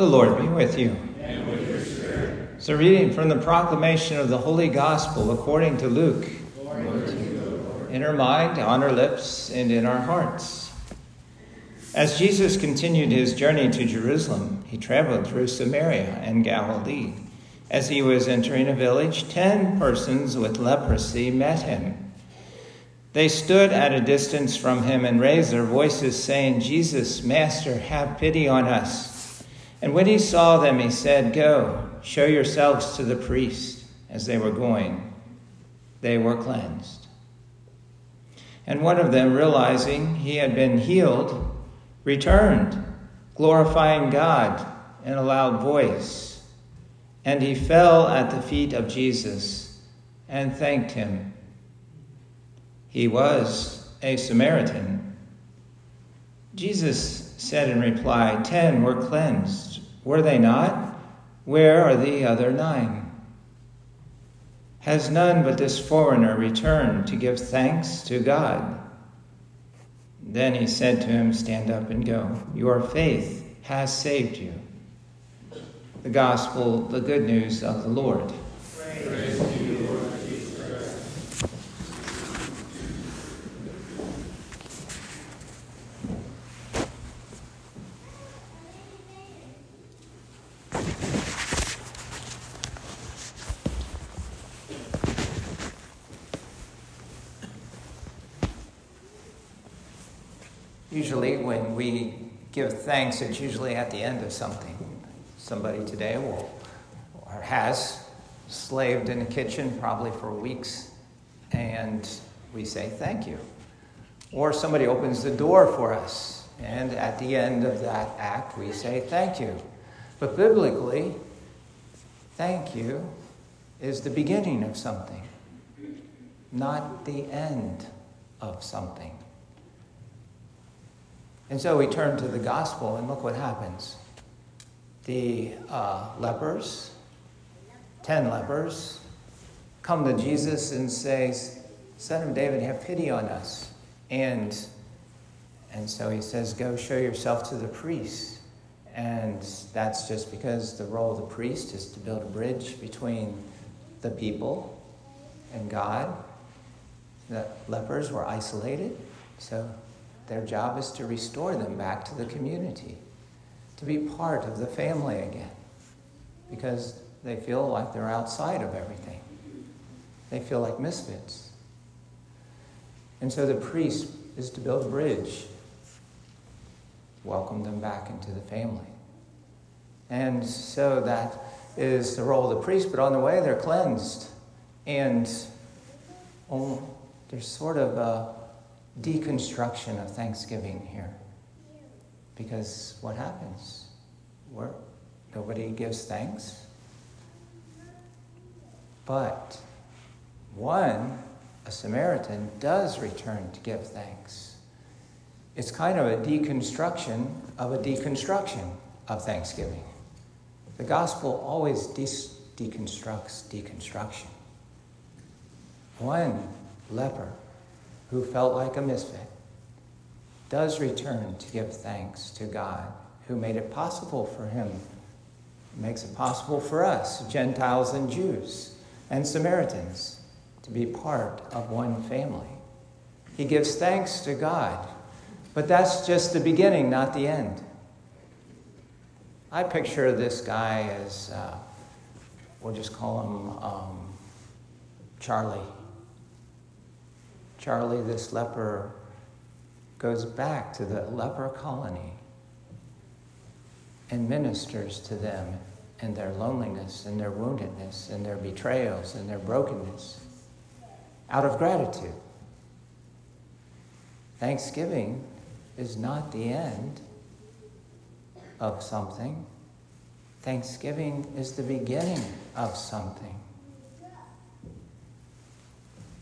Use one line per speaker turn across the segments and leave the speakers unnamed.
The Lord be with you. And with your spirit. So, reading from the proclamation of the Holy Gospel according to Luke. In our mind, on our lips, and in our hearts. As Jesus continued his journey to Jerusalem, he traveled through Samaria and Galilee. As he was entering a village, ten persons with leprosy met him. They stood at a distance from him and raised their voices, saying, Jesus, Master, have pity on us. And when he saw them, he said, Go, show yourselves to the priest. As they were going, they were cleansed. And one of them, realizing he had been healed, returned, glorifying God in a loud voice. And he fell at the feet of Jesus and thanked him. He was a Samaritan. Jesus said in reply, Ten were cleansed were they not? Where are the other nine? Has none but this foreigner returned to give thanks to God? Then he said to him, Stand up and go. Your faith has saved you. The gospel, the good news of the Lord. Usually, when we give thanks, it's usually at the end of something. Somebody today will or has slaved in the kitchen probably for weeks, and we say thank you. Or somebody opens the door for us, and at the end of that act, we say thank you. But biblically, thank you is the beginning of something, not the end of something. And so we turn to the gospel, and look what happens. The uh, lepers, ten lepers, come to Jesus and say, Son of David, have pity on us. And, and so he says, Go show yourself to the priest. And that's just because the role of the priest is to build a bridge between the people and God. The lepers were isolated, so their job is to restore them back to the community, to be part of the family again, because they feel like they're outside of everything. They feel like misfits. And so the priest is to build a bridge, welcome them back into the family. And so that is the role of the priest, but on the way they're cleansed. And oh, there's sort of a deconstruction of Thanksgiving here. Because what happens? Where nobody gives thanks. But one, a Samaritan, does return to give thanks. It's kind of a deconstruction of a deconstruction of Thanksgiving. The gospel always de- deconstructs deconstruction. One leper who felt like a misfit, does return to give thanks to God who made it possible for him, makes it possible for us, Gentiles and Jews and Samaritans, to be part of one family. He gives thanks to God, but that's just the beginning, not the end. I picture this guy as, uh, we'll just call him um, Charlie. Charlie, this leper, goes back to the leper colony and ministers to them in their loneliness and their woundedness and their betrayals and their brokenness out of gratitude. Thanksgiving is not the end of something. Thanksgiving is the beginning of something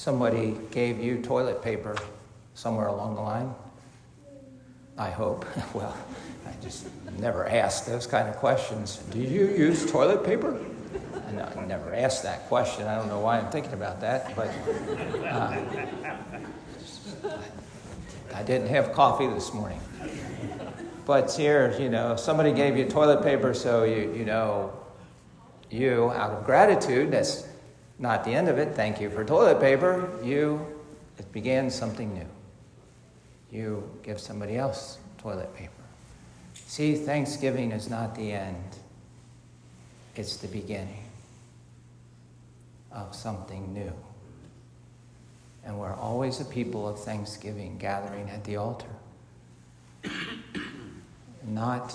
somebody gave you toilet paper somewhere along the line? I hope. well, I just never ask those kind of questions. Do you use toilet paper? I never asked that question. I don't know why I'm thinking about that, but uh, I didn't have coffee this morning. But here, you know, somebody gave you toilet paper, so you, you know, you, out of gratitude, that's not the end of it, thank you for toilet paper, you, it began something new. You give somebody else toilet paper. See, Thanksgiving is not the end, it's the beginning of something new. And we're always a people of thanksgiving gathering at the altar. Not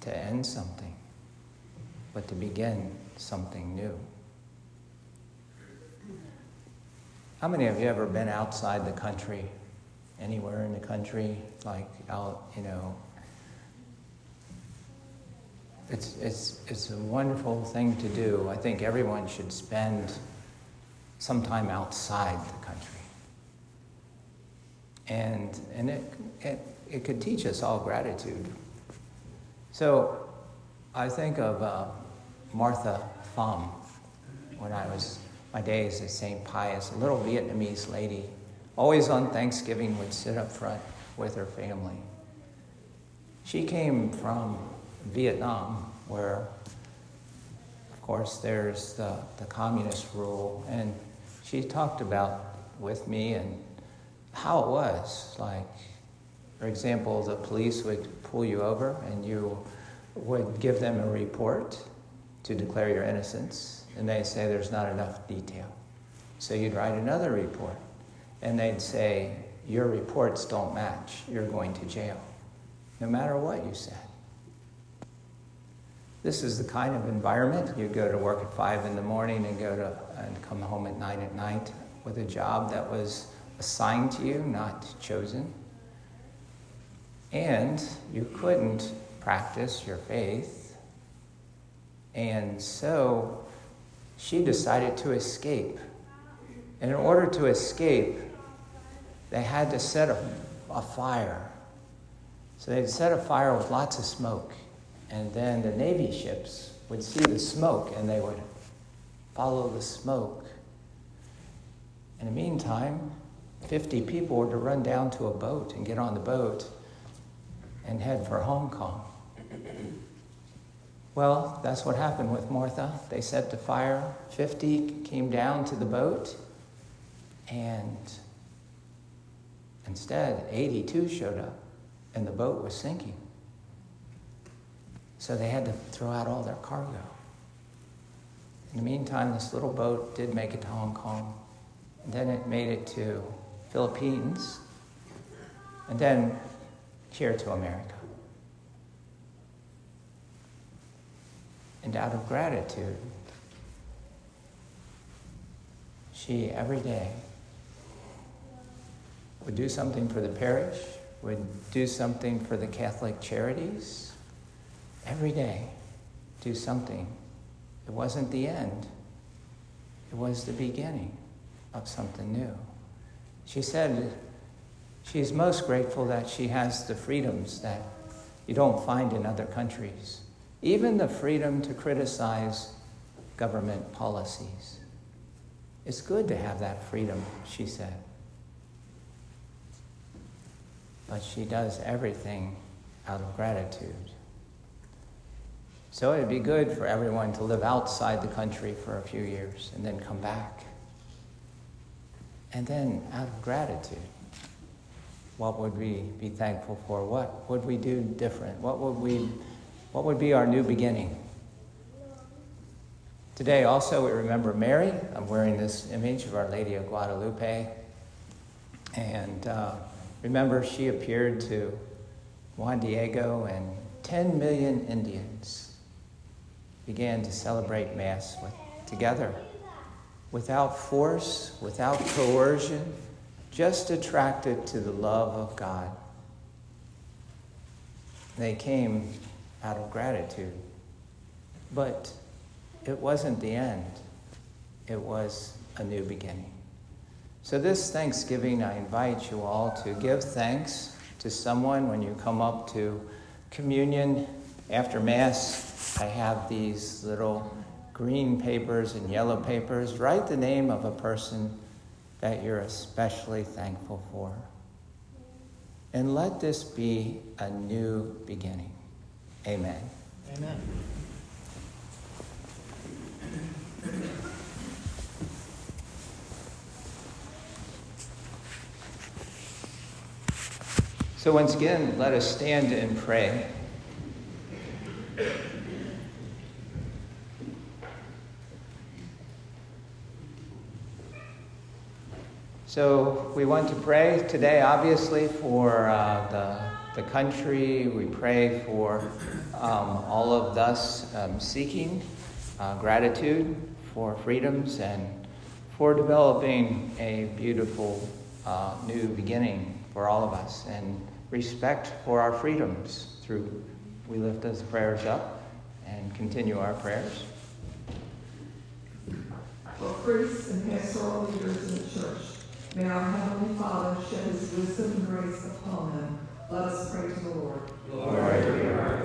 to end something, but to begin something new. How many of you ever been outside the country, anywhere in the country, like out, you know? It's, it's, it's a wonderful thing to do. I think everyone should spend some time outside the country. And, and it, it, it could teach us all gratitude. So I think of uh, Martha Pham when I was my days at St. Pius, a little Vietnamese lady, always on Thanksgiving would sit up front with her family. She came from Vietnam, where, of course, there's the, the communist rule, and she talked about with me and how it was. Like, for example, the police would pull you over and you would give them a report to declare your innocence, and they say there's not enough detail. So you'd write another report, and they'd say, Your reports don't match, you're going to jail, no matter what you said. This is the kind of environment you go to work at five in the morning and go to and come home at nine at night with a job that was assigned to you, not chosen. And you couldn't practice your faith. And so she decided to escape. And in order to escape, they had to set a, a fire. So they'd set a fire with lots of smoke. And then the Navy ships would see the smoke and they would follow the smoke. In the meantime, 50 people were to run down to a boat and get on the boat and head for Hong Kong. Well, that's what happened with Martha. They set the fire. 50 came down to the boat, and instead, 82 showed up, and the boat was sinking. So they had to throw out all their cargo. In the meantime, this little boat did make it to Hong Kong. And then it made it to Philippines, and then here to America. And out of gratitude, she every day would do something for the parish, would do something for the Catholic charities. Every day, do something. It wasn't the end, it was the beginning of something new. She said she's most grateful that she has the freedoms that you don't find in other countries even the freedom to criticize government policies. It's good to have that freedom, she said. But she does everything out of gratitude. So it'd be good for everyone to live outside the country for a few years and then come back. And then, out of gratitude, what would we be thankful for? What would we do different? What would we what would be our new beginning? Today, also, we remember Mary. I'm wearing this image of Our Lady of Guadalupe. And uh, remember, she appeared to Juan Diego, and 10 million Indians began to celebrate Mass with, together without force, without coercion, just attracted to the love of God. They came out of gratitude. But it wasn't the end, it was a new beginning. So, this Thanksgiving, I invite you all to give thanks to someone when you come up to communion after Mass. I have these little green papers and yellow papers, write the name of a person that you're especially thankful for. And let this be a new beginning. Amen.
Amen.
So, once again, let us stand and pray. So, we want to pray today, obviously, for uh, the, the country. We pray for um, all of us um, seeking uh, gratitude for freedoms and for developing a beautiful uh, new beginning for all of us and respect for our freedoms through we lift those prayers up and continue our prayers.
For priests and pastoral leaders in the church, May our Heavenly Father shed his wisdom and grace upon them. Let us pray to the
Lord.